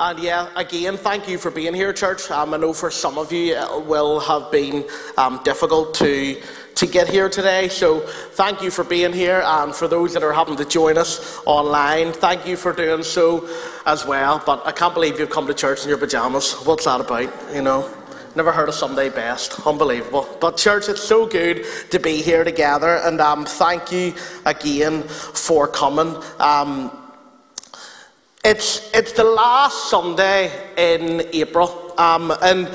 And yeah, again, thank you for being here, church. Um, I know for some of you it will have been um, difficult to to get here today. So thank you for being here, and for those that are having to join us online, thank you for doing so as well. But I can't believe you've come to church in your pajamas. What's that about? You know. Never heard of Sunday best. Unbelievable. But, church, it's so good to be here together, and um, thank you again for coming. Um, it's, it's the last Sunday in April, um, and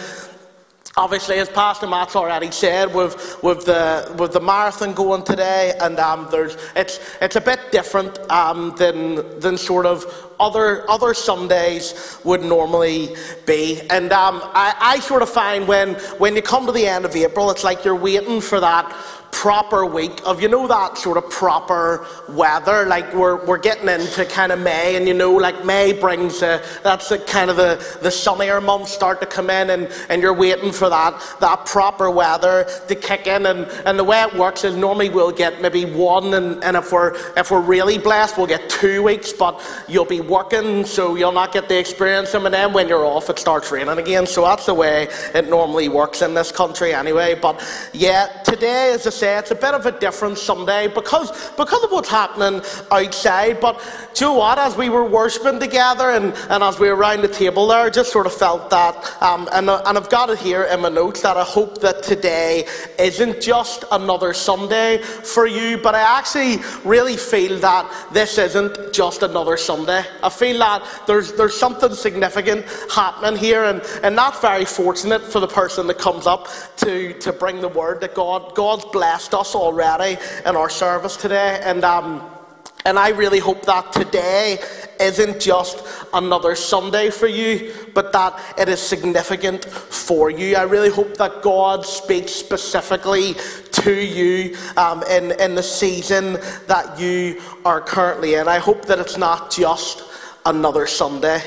obviously, as Pastor Matt's already said, with, with, the, with the marathon going today, and um, there's, it's, it's a bit different um, than, than sort of other, other Sundays would normally be. And um, I, I sort of find when, when you come to the end of April, it's like you're waiting for that proper week of you know that sort of proper weather like we're, we're getting into kind of may and you know like may brings uh, that's the kind of the, the sunnier months start to come in and, and you're waiting for that that proper weather to kick in. And, and the way it works is normally we'll get maybe one and, and if we're if we're really blessed we'll get two weeks but you'll be working so you'll not get the experience and then when you're off it starts raining again. So that's the way it normally works in this country anyway. But yeah today is the say it's a bit of a different Sunday because, because of what's happening outside. But do you know what? As we were worshipping together and, and as we were around the table there, I just sort of felt that. Um, and, and I've got it here in my notes that I hope that today isn't just another Sunday for you, but I actually really feel that this isn't just another Sunday. I feel that there's, there's something significant happening here, and, and that's very fortunate for the person that comes up to, to bring the word that God, God's blessed blessed us already in our service today. And, um, and I really hope that today isn't just another Sunday for you, but that it is significant for you. I really hope that God speaks specifically to you um, in, in the season that you are currently in. I hope that it's not just another Sunday.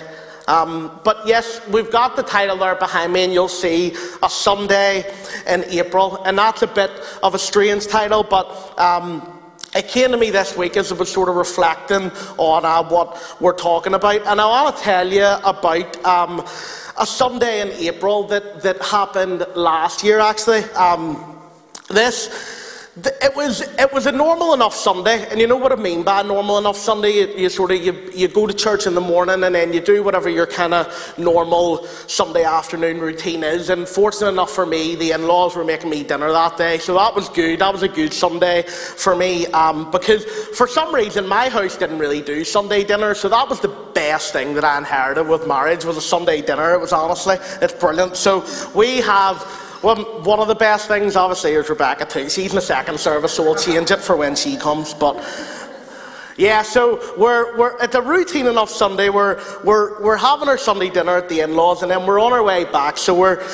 Um, but yes, we've got the title there behind me, and you'll see a Sunday in April, and that's a bit of a strange title, but. Um, it came to me this week as I was sort of reflecting on uh, what we're talking about, and I want to tell you about um, a Sunday in April that, that happened last year, actually. Um, this it was, it was a normal enough Sunday, and you know what I mean by a normal enough Sunday? You, you sort of you, you go to church in the morning and then you do whatever your kind of normal Sunday afternoon routine is. And fortunate enough for me, the in-laws were making me dinner that day, so that was good. That was a good Sunday for me um, because for some reason my house didn't really do Sunday dinner, so that was the best thing that I inherited with marriage was a Sunday dinner. It was honestly, it's brilliant. So we have well, one of the best things, obviously, is Rebecca too. She's in the second service, so we'll change it for when she comes. But yeah, so we're, we're it's a routine enough Sunday. We're, we're, we're having our Sunday dinner at the in-laws, and then we're on our way back. So we're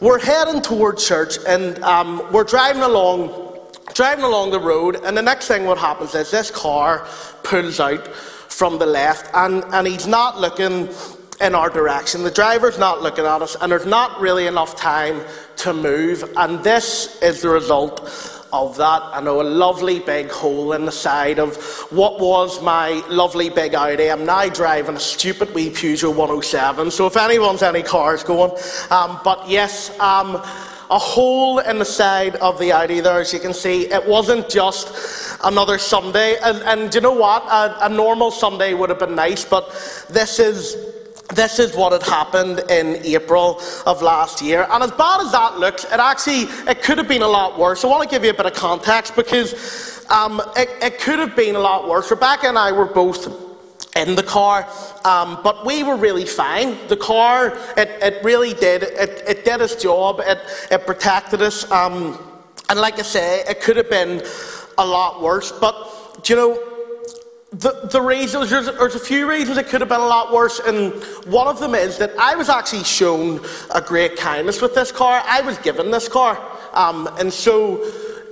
we're heading towards church, and um, we're driving along. Driving along the road, and the next thing what happens is this car pulls out from the left, and, and he's not looking in our direction. The driver's not looking at us, and there's not really enough time to move. And this is the result of that. I know a lovely big hole in the side of what was my lovely big Audi. I'm now driving a stupid wee Peugeot 107. So if anyone's any cars going, um, but yes. Um, a hole in the side of the Audi there, as you can see. It wasn't just another Sunday. And, and you know what? A, a normal Sunday would have been nice, but this is this is what had happened in April of last year. And as bad as that looks, it actually it could have been a lot worse. I want to give you a bit of context because um, it, it, could have been a lot worse. Rebecca and I were both in the car, um, but we were really fine. The car, it, it really did. It, it did its job. It, it protected us. Um, and like I say, it could have been a lot worse. But, you know, the, the reasons, there's, there's, a few reasons it could have been a lot worse, and one of them is that I was actually shown a great kindness with this car. I was given this car. Um, and so,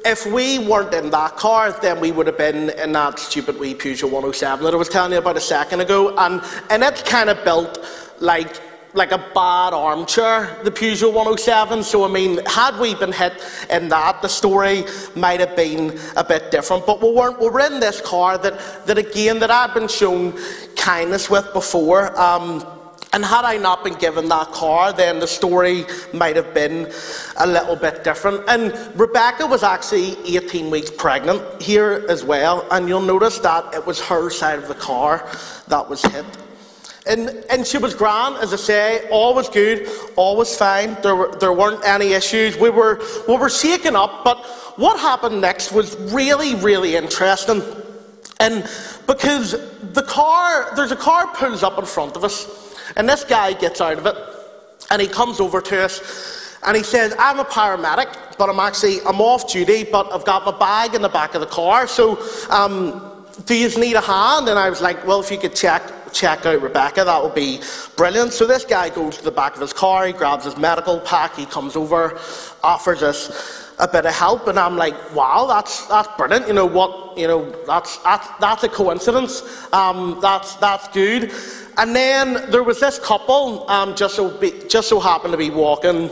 if we weren't in that car, then we would have been in that stupid wee Peugeot 107 that I was telling you about a second ago. And, and it's kind of built like like a bad armchair, the Peugeot 107. So, I mean, had we been hit in that, the story might have been a bit different. But we weren't. We were in this car that, that again, that I'd been shown kindness with before. Um, And had I not been given that car, then the story might have been a little bit different. And Rebecca was actually 18 weeks pregnant here as well. And you'll notice that it was her side of the car that was hit. And, and she was grand, as I say, all was good, all was fine. There, were, there weren't any issues. We were, we were shaken up, but what happened next was really, really interesting. And because the car, there's a car pulls up in front of us, and this guy gets out of it and he comes over to us and he says, I'm a paramedic, but I'm actually, I'm off duty, but I've got my bag in the back of the car. So, um, do you need a hand? And I was like, well, if you could check, check out Rebecca, that would be brilliant. So this guy goes to the back of his car, he grabs his medical pack, he comes over, offers us a bit of help, and I'm like, wow, that's that's brilliant. You know what? You know that's that's, that's a coincidence. Um, that's that's good. And then there was this couple, um, just, so be, just so happened to be walking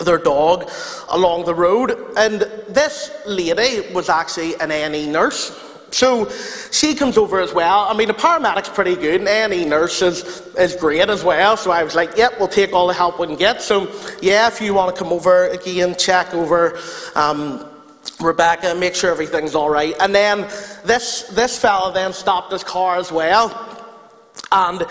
their dog along the road, and this lady was actually an A&E nurse. So she comes over as well. I mean, the paramedic's pretty good, and A&E nurse is, is great as well. So I was like, yep, we'll take all the help we can get. So yeah, if you want to come over again, check over um, Rebecca, make sure everything's all right. And then this this fella then stopped his car as well. And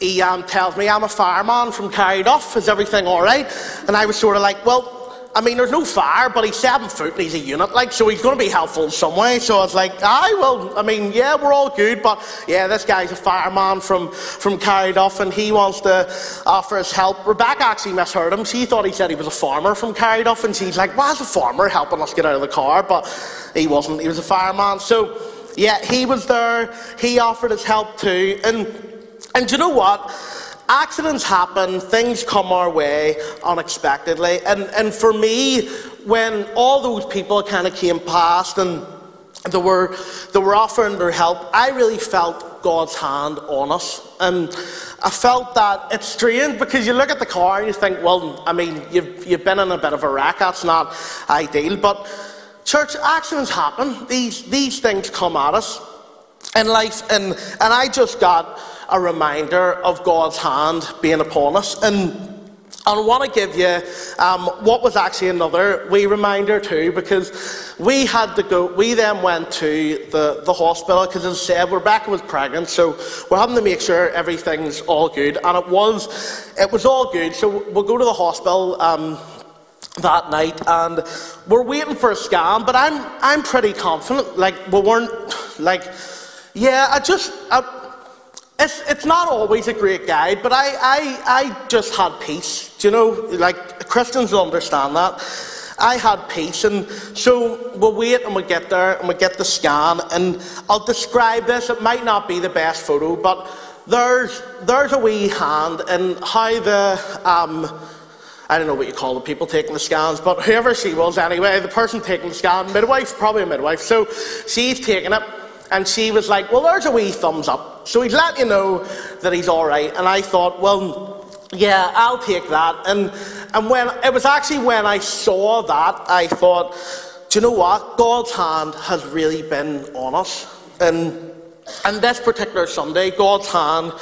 he um, tells me, I'm a fireman from Carryduff. is everything all right? And I was sort of like, well, I mean, there's no fire, but he's seven foot and he's a unit, like, so he's going to be helpful in some way. So I was like, aye, well, I mean, yeah, we're all good, but yeah, this guy's a fireman from, from Carryduff and he wants to offer his help. Rebecca actually misheard him. She thought he said he was a farmer from Carryduff and she's like, why is a farmer helping us get out of the car? But he wasn't, he was a fireman. So yeah, he was there, he offered his help too. And and you know what? Accidents happen, things come our way unexpectedly. And, and for me, when all those people kind of came past and they were, they were offering their help, I really felt God's hand on us. And I felt that it's strange because you look at the car and you think, well, I mean, you've, you've been in a bit of a wreck, that's not ideal. But church, accidents happen, these, these things come at us in life. And, and I just got a reminder of God's hand being upon us. And I want to give you um, what was actually another wee reminder too, because we had to go, we then went to the, the hospital, because as I said, Rebecca was pregnant, so we're having to make sure everything's all good. And it was, it was all good, so we'll go to the hospital um, that night, and we're waiting for a scan, but I'm, I'm pretty confident, like, we weren't, like, yeah, I just, I, it's, it's not always a great guide, but I, I, I just had peace. Do you know, like Christians understand that. I had peace, and so we'll wait and we'll get there and we'll get the scan. And I'll describe this. It might not be the best photo, but there's, there's a wee hand, and how the. Um, I don't know what you call the people taking the scans, but whoever she was anyway, the person taking the scan, midwife, probably a midwife. So she's taking it, and she was like, Well, there's a wee thumbs up. So he's let you know that he's all right. And I thought, Well, yeah, I'll take that. And, and when it was actually when I saw that, I thought, Do you know what? God's hand has really been on us. And, and this particular Sunday, God's hand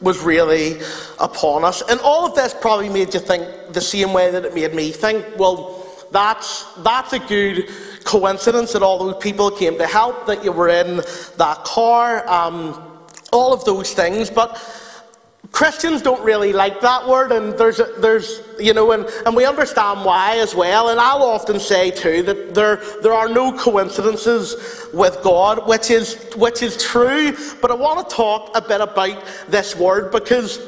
was really upon us. And all of this probably made you think the same way that it made me think, well, that's, that's a good coincidence that all those people came to help, that you were in that car, um, all of those things. But Christians don't really like that word, and there's, there's you know, and, and we understand why as well. And I'll often say too that there, there are no coincidences with God, which is, which is true. But I want to talk a bit about this word because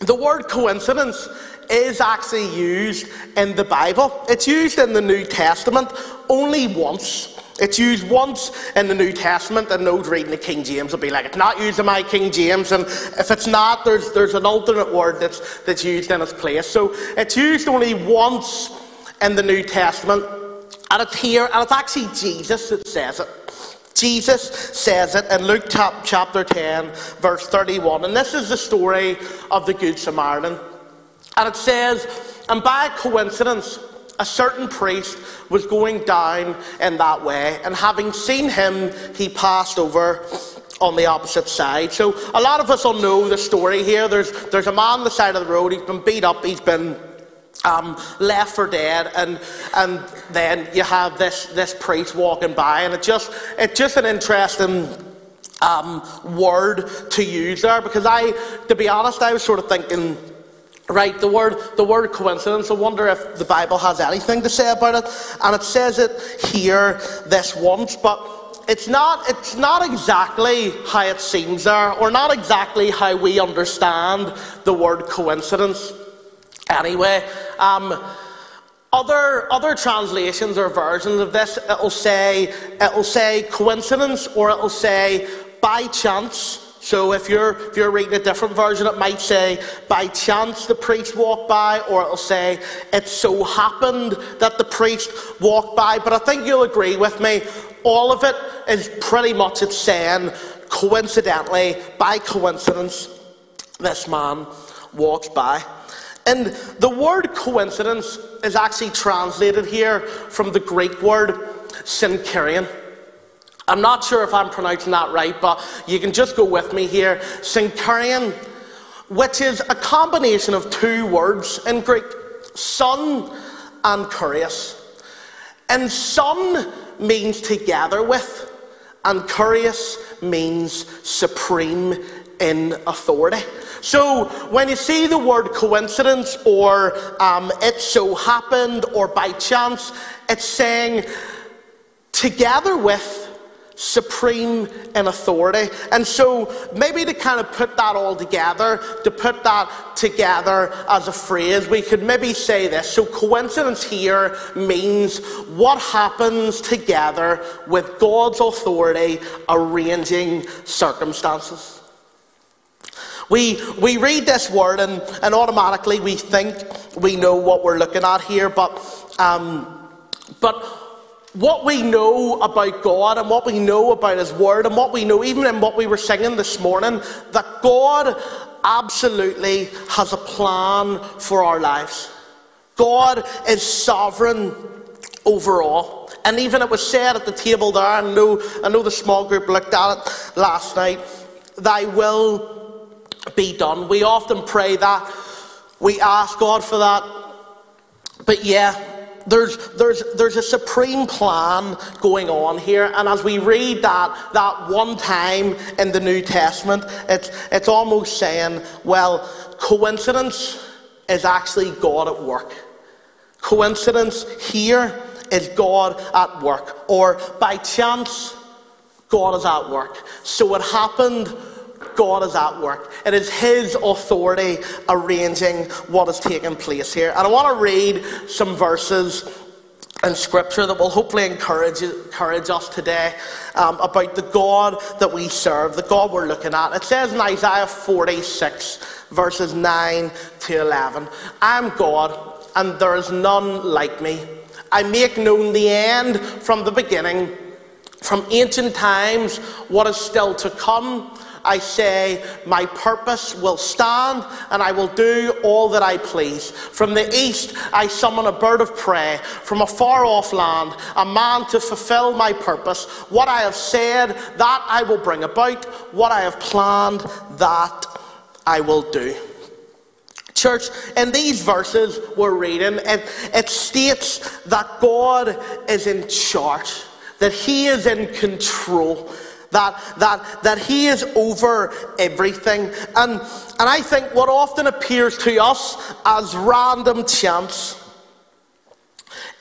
the word coincidence is actually used in the Bible. It's used in the New Testament only once. It's used once in the New Testament, and those reading the King James will be like, it's not used in my King James, and if it's not, there's, there's an alternate word that's, that's used in its place. So it's used only once in the New Testament, and it's here, and it's actually Jesus that says it. Jesus says it in Luke chapter 10, verse 31, and this is the story of the Good Samaritan. And it says, and by coincidence, a certain priest was going down in that way, and having seen him, he passed over on the opposite side. So a lot of us will know the story here. There's, there's a man on the side of the road, he's been beat up, he's been um, left for dead, and and then you have this this priest walking by, and it just it's just an interesting um, word to use there because I, to be honest, I was sort of thinking. Right, the word the word coincidence. I wonder if the Bible has anything to say about it, and it says it here this once, but it's not it's not exactly how it seems there, or not exactly how we understand the word coincidence. Anyway, um, other, other translations or versions of this, it'll say, it'll say coincidence or it'll say by chance. So if you're, if you're reading a different version, it might say by chance the priest walked by, or it'll say it so happened that the priest walked by. But I think you'll agree with me, all of it is pretty much it's saying coincidentally, by coincidence, this man walks by. And the word coincidence is actually translated here from the Greek word syncherion. I'm not sure if I'm pronouncing that right, but you can just go with me here. Syncherion, which is a combination of two words in Greek, son and kurios. And son means together with, and kurios means supreme in authority. So when you see the word coincidence or um, it so happened or by chance, it's saying together with supreme in authority. And so maybe to kind of put that all together, to put that together as a phrase, we could maybe say this. So coincidence here means what happens together with God's authority arranging circumstances. We, we read this word and, and automatically we think we know what we're looking at here, but, um, but what we know about God and what we know about His Word and what we know, even in what we were singing this morning, that God absolutely has a plan for our lives. God is sovereign over all. And even it was said at the table there, I know, I know the small group looked at it last night, thy will be done. We often pray that, we ask God for that. But yeah, there's, there's, there's a supreme plan going on here. And as we read that, that one time in the New Testament, it's, it's almost saying, well, coincidence is actually God at work. Coincidence here is God at work. Or by chance, God is at work. So it happened God is at work. It is His authority arranging what is taking place here. And I want to read some verses in Scripture that will hopefully encourage, encourage us today um, about the God that we serve, the God we're looking at. It says in Isaiah 46, verses 9 to 11 I am God, and there is none like me. I make known the end from the beginning, from ancient times, what is still to come. I say, My purpose will stand, and I will do all that I please. From the east, I summon a bird of prey. From a far off land, a man to fulfill my purpose. What I have said, that I will bring about. What I have planned, that I will do. Church, in these verses we're reading, it, it states that God is in charge, that He is in control that, that, that He is over everything. And, and I think what often appears to us as random chance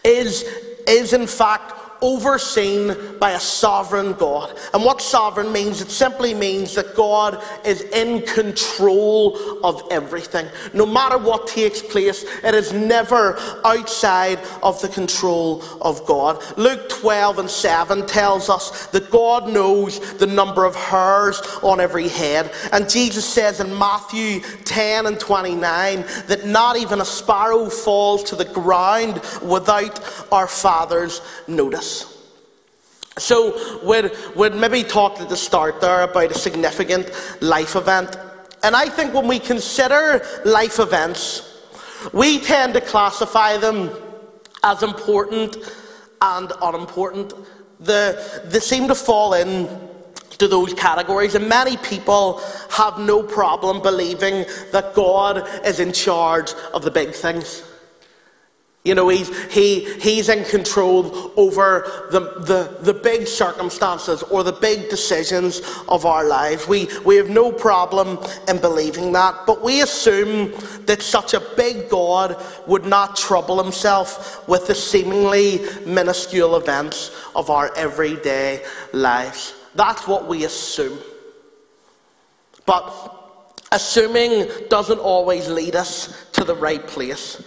is, is in fact overseen by a sovereign God. And what sovereign means, it simply means that God is in control of everything. No matter what takes place, it is never outside of the control of God. Luke 12 and 7 tells us that God knows the number of hairs on every head. And Jesus says in Matthew 10 and 29 that not even a sparrow falls to the ground without our Father's notice. So we'd, we'd maybe talked at the start there about a significant life event. And I think when we consider life events, we tend to classify them as important and unimportant. The, they seem to fall in to those categories. And many people have no problem believing that God is in charge of the big things. You know, he's, he, he's in control over the, the, the big circumstances or the big decisions of our lives. We, we have no problem in believing that, but we assume that such a big God would not trouble himself with the seemingly minuscule events of our everyday lives. That's what we assume. But assuming doesn't always lead us to the right place.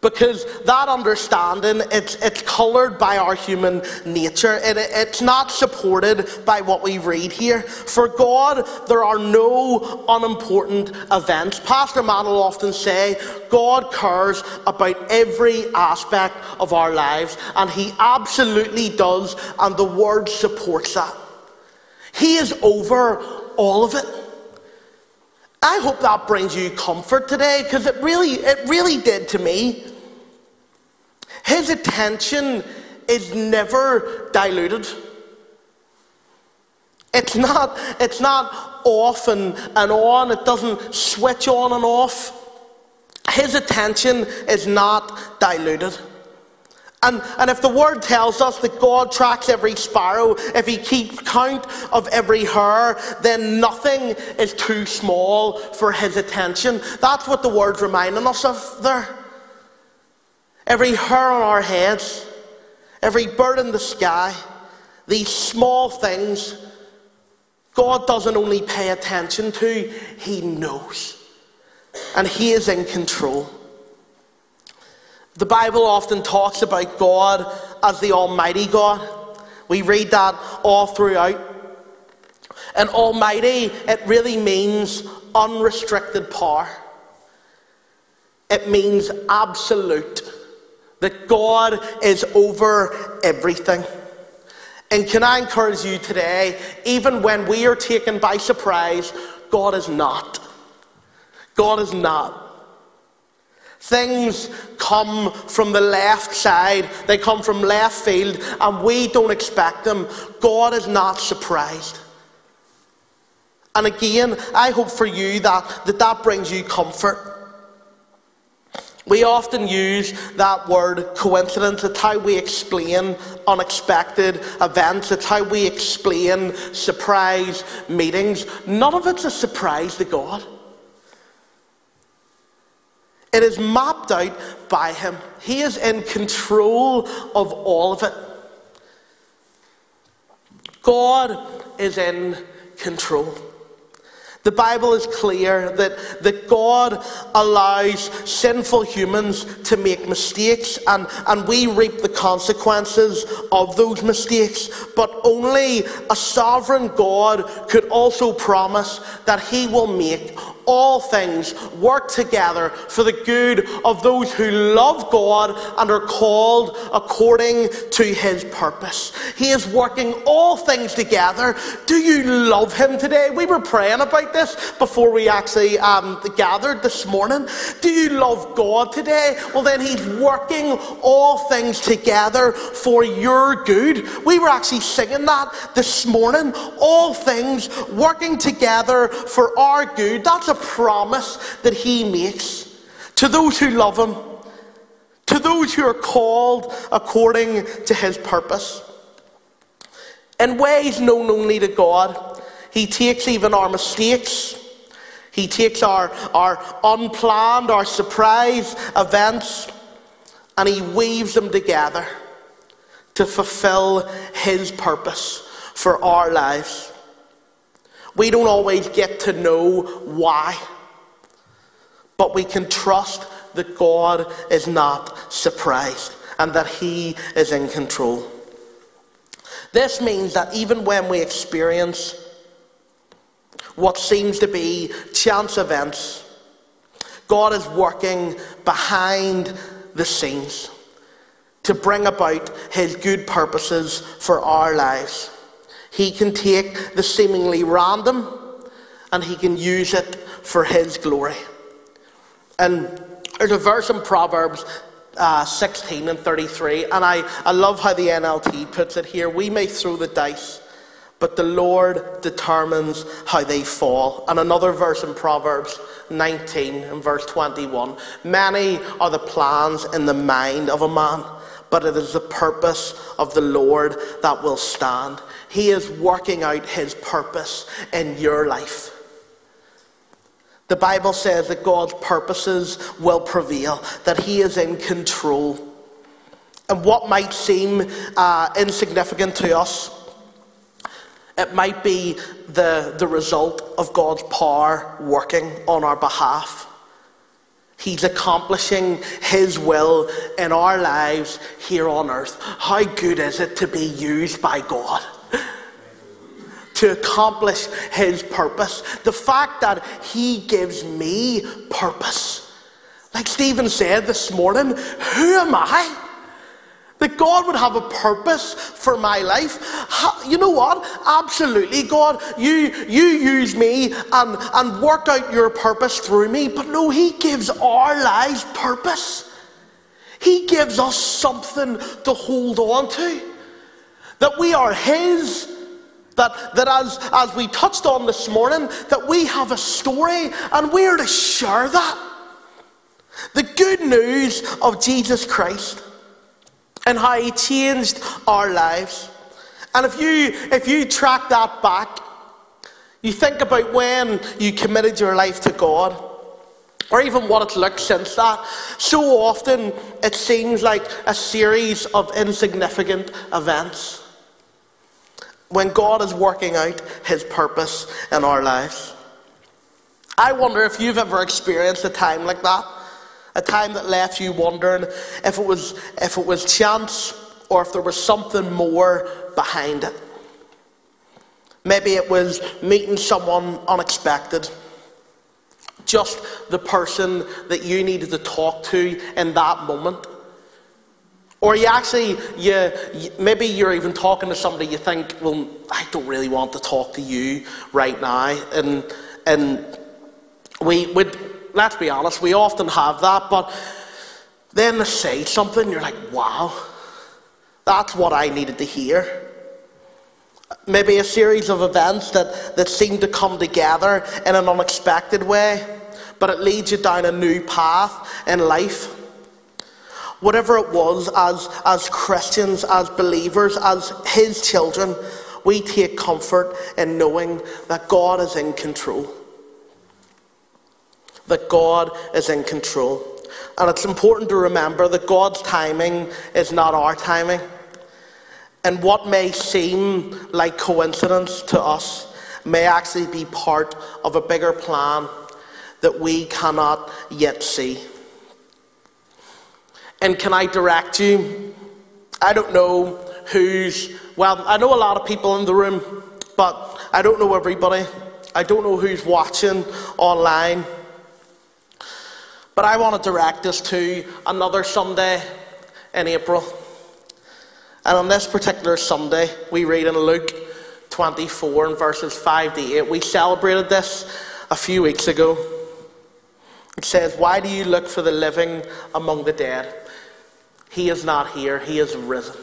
Because that understanding, it's, it's coloured by our human nature. It, it's not supported by what we read here. For God, there are no unimportant events. Pastor Matt will often say, God cares about every aspect of our lives, and He absolutely does, and the Word supports that. He is over all of it. I hope that brings you comfort today because it really, it really did to me. His attention is never diluted. It's not, it's not off and, and on, it doesn't switch on and off. His attention is not diluted. And, and if the word tells us that God tracks every sparrow, if he keeps count of every hair, then nothing is too small for his attention. That's what the word's reminding us of there. Every hair on our heads, every bird in the sky, these small things, God doesn't only pay attention to, He knows. And He is in control. The Bible often talks about God as the Almighty God. We read that all throughout. And Almighty, it really means unrestricted power. It means absolute. That God is over everything. And can I encourage you today, even when we are taken by surprise, God is not. God is not. Things come from the left side, they come from left field, and we don't expect them. God is not surprised. And again, I hope for you that that, that brings you comfort. We often use that word coincidence. It's how we explain unexpected events. It's how we explain surprise meetings. None of it's a surprise to God. It is mapped out by Him. He is in control of all of it. God is in control. The Bible is clear that, that God allows sinful humans to make mistakes and, and we reap the consequences of those mistakes. But only a sovereign God could also promise that He will make all things work together for the good of those who love God and are called according to his purpose. He is working all things together. Do you love him today? We were praying about this before we actually um, gathered this morning. Do you love God today? Well, then he's working all things together for your good. We were actually singing that this morning. All things working together for our good. That's a promise that He makes to those who love Him, to those who are called according to His purpose. In ways known only to God, He takes even our mistakes. He takes our, our unplanned, our surprise events, and He weaves them together to fulfill His purpose for our lives. We don't always get to know why, but we can trust that God is not surprised and that He is in control. This means that even when we experience what seems to be chance events, God is working behind the scenes to bring about His good purposes for our lives. He can take the seemingly random and he can use it for his glory. And there's a verse in Proverbs uh, 16 and 33, and I, I love how the NLT puts it here. We may throw the dice, but the Lord determines how they fall. And another verse in Proverbs 19 and verse 21 Many are the plans in the mind of a man, but it is the purpose of the Lord that will stand. He is working out his purpose in your life. The Bible says that God's purposes will prevail, that He is in control. And what might seem uh, insignificant to us, it might be the, the result of God's power working on our behalf. He's accomplishing His will in our lives here on earth. How good is it to be used by God? to accomplish His purpose. The fact that He gives me purpose. Like Stephen said this morning, who am I? That God would have a purpose for my life. You know what? Absolutely, God, you, you use me and, and work out your purpose through me. But no, He gives our lives purpose. He gives us something to hold on to. That we are His that, that as, as we touched on this morning, that we have a story and we're to share that. The good news of Jesus Christ and how he changed our lives. And if you, if you track that back, you think about when you committed your life to God, or even what it's looked since that. So often it seems like a series of insignificant events when God is working out His purpose in our lives. I wonder if you've ever experienced a time like that, a time that left you wondering if it was, if it was chance or if there was something more behind it. Maybe it was meeting someone unexpected, just the person that you needed to talk to in that moment. Or you actually, you, maybe you're even talking to somebody you think, well, I don't really want to talk to you right now. And, and we would, let's be honest, we often have that, but then they say something, you're like, wow, that's what I needed to hear. Maybe a series of events that, that seem to come together in an unexpected way, but it leads you down a new path in life. Whatever it was, as, as Christians, as believers, as His children, we take comfort in knowing that God is in control. That God is in control. And it's important to remember that God's timing is not our timing. And what may seem like coincidence to us may actually be part of a bigger plan that we cannot yet see. And can I direct you? I don't know who's, well, I know a lot of people in the room, but I don't know everybody. I don't know who's watching online. But I want to direct us to another Sunday in April. And on this particular Sunday, we read in Luke 24 and verses 5 to 8. We celebrated this a few weeks ago. It says, Why do you look for the living among the dead? He is not here, He is risen.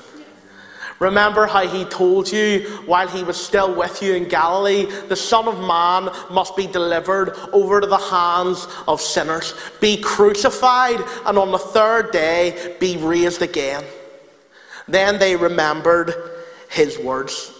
Remember how he told you while he was still with you in Galilee, the Son of Man must be delivered over to the hands of sinners, be crucified, and on the third day be raised again. Then they remembered his words.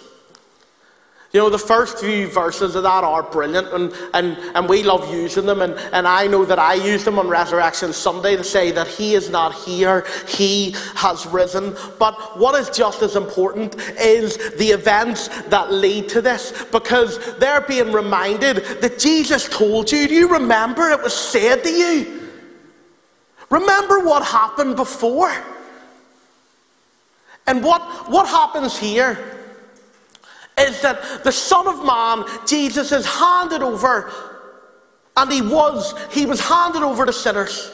You know, the first few verses of that are brilliant, and, and, and we love using them. And, and I know that I use them on Resurrection Sunday to say that He is not here, He has risen. But what is just as important is the events that lead to this, because they're being reminded that Jesus told you. Do you remember it was said to you? Remember what happened before? And what, what happens here? Is that the Son of Man, Jesus, is handed over, and he was, he was handed over to sinners.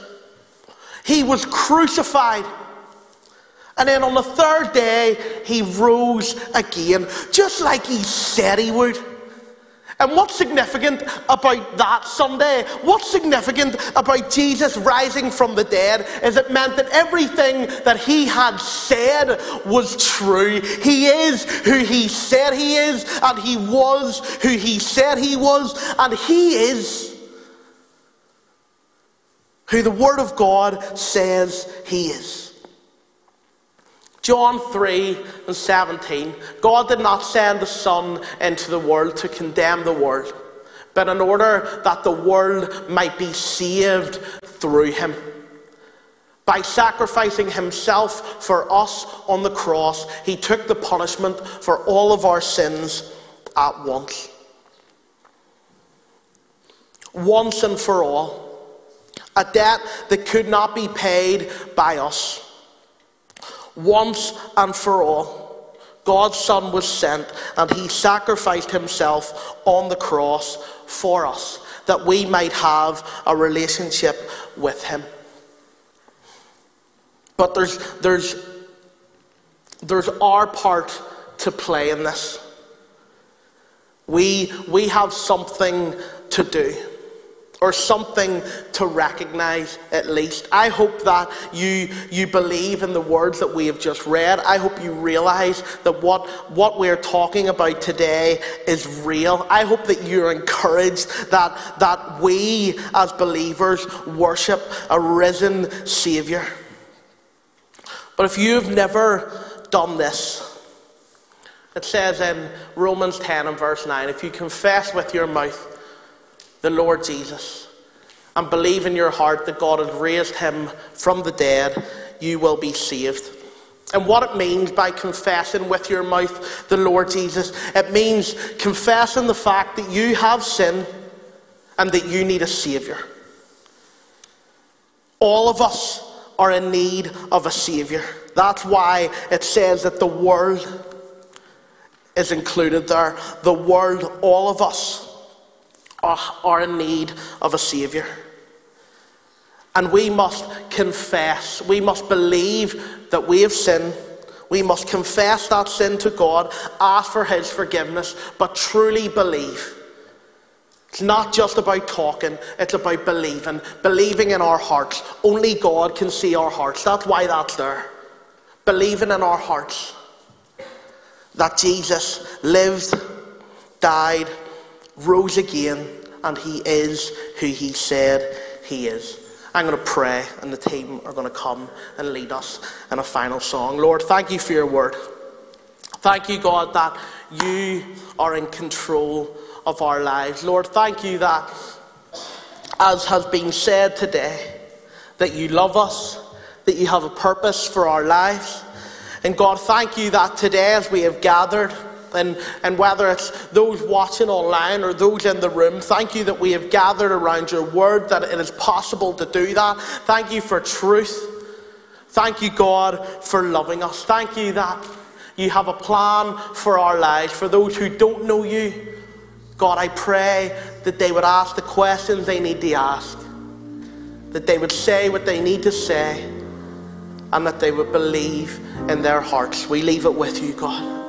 He was crucified. And then on the third day, he rose again, just like he said he would. And what's significant about that Sunday, what's significant about Jesus rising from the dead, is it meant that everything that he had said was true. He is who he said he is, and he was who he said he was, and he is who the Word of God says he is. John 3 and 17 God did not send the Son into the world to condemn the world, but in order that the world might be saved through him. By sacrificing himself for us on the cross, he took the punishment for all of our sins at once. Once and for all. A debt that could not be paid by us once and for all. God's Son was sent and he sacrificed himself on the cross for us that we might have a relationship with him. But there's, there's, there's our part to play in this. We, we have something to do or something to recognize at least. I hope that you, you believe in the words that we have just read. I hope you realize that what, what we're talking about today is real. I hope that you're encouraged that, that we as believers worship a risen Saviour. But if you've never done this, it says in Romans 10 and verse 9 if you confess with your mouth the Lord Jesus and believe in your heart that God has raised him from the dead, you will be saved. And what it means by confessing with your mouth the Lord Jesus, it means confessing the fact that you have sin and that you need a Saviour. All of us are in need of a Saviour. That's why it says that the world is included there. The world, all of us, are in need of a Saviour. And we must confess, we must believe that we have sinned. We must confess that sin to God, ask for His forgiveness, but truly believe. It's not just about talking, it's about believing. Believing in our hearts. Only God can see our hearts. That's why that's there. Believing in our hearts that Jesus lived, died, rose again, and he is who he said he is. I'm going to pray, and the team are going to come and lead us in a final song. Lord, thank you for your word. Thank you, God, that you are in control of our lives. Lord, thank you that, as has been said today, that you love us, that you have a purpose for our lives. And God, thank you that today, as we have gathered, and, and whether it's those watching online or those in the room, thank you that we have gathered around your word, that it is possible to do that. Thank you for truth. Thank you, God, for loving us. Thank you that you have a plan for our lives. For those who don't know you, God, I pray that they would ask the questions they need to ask, that they would say what they need to say, and that they would believe in their hearts. We leave it with you, God.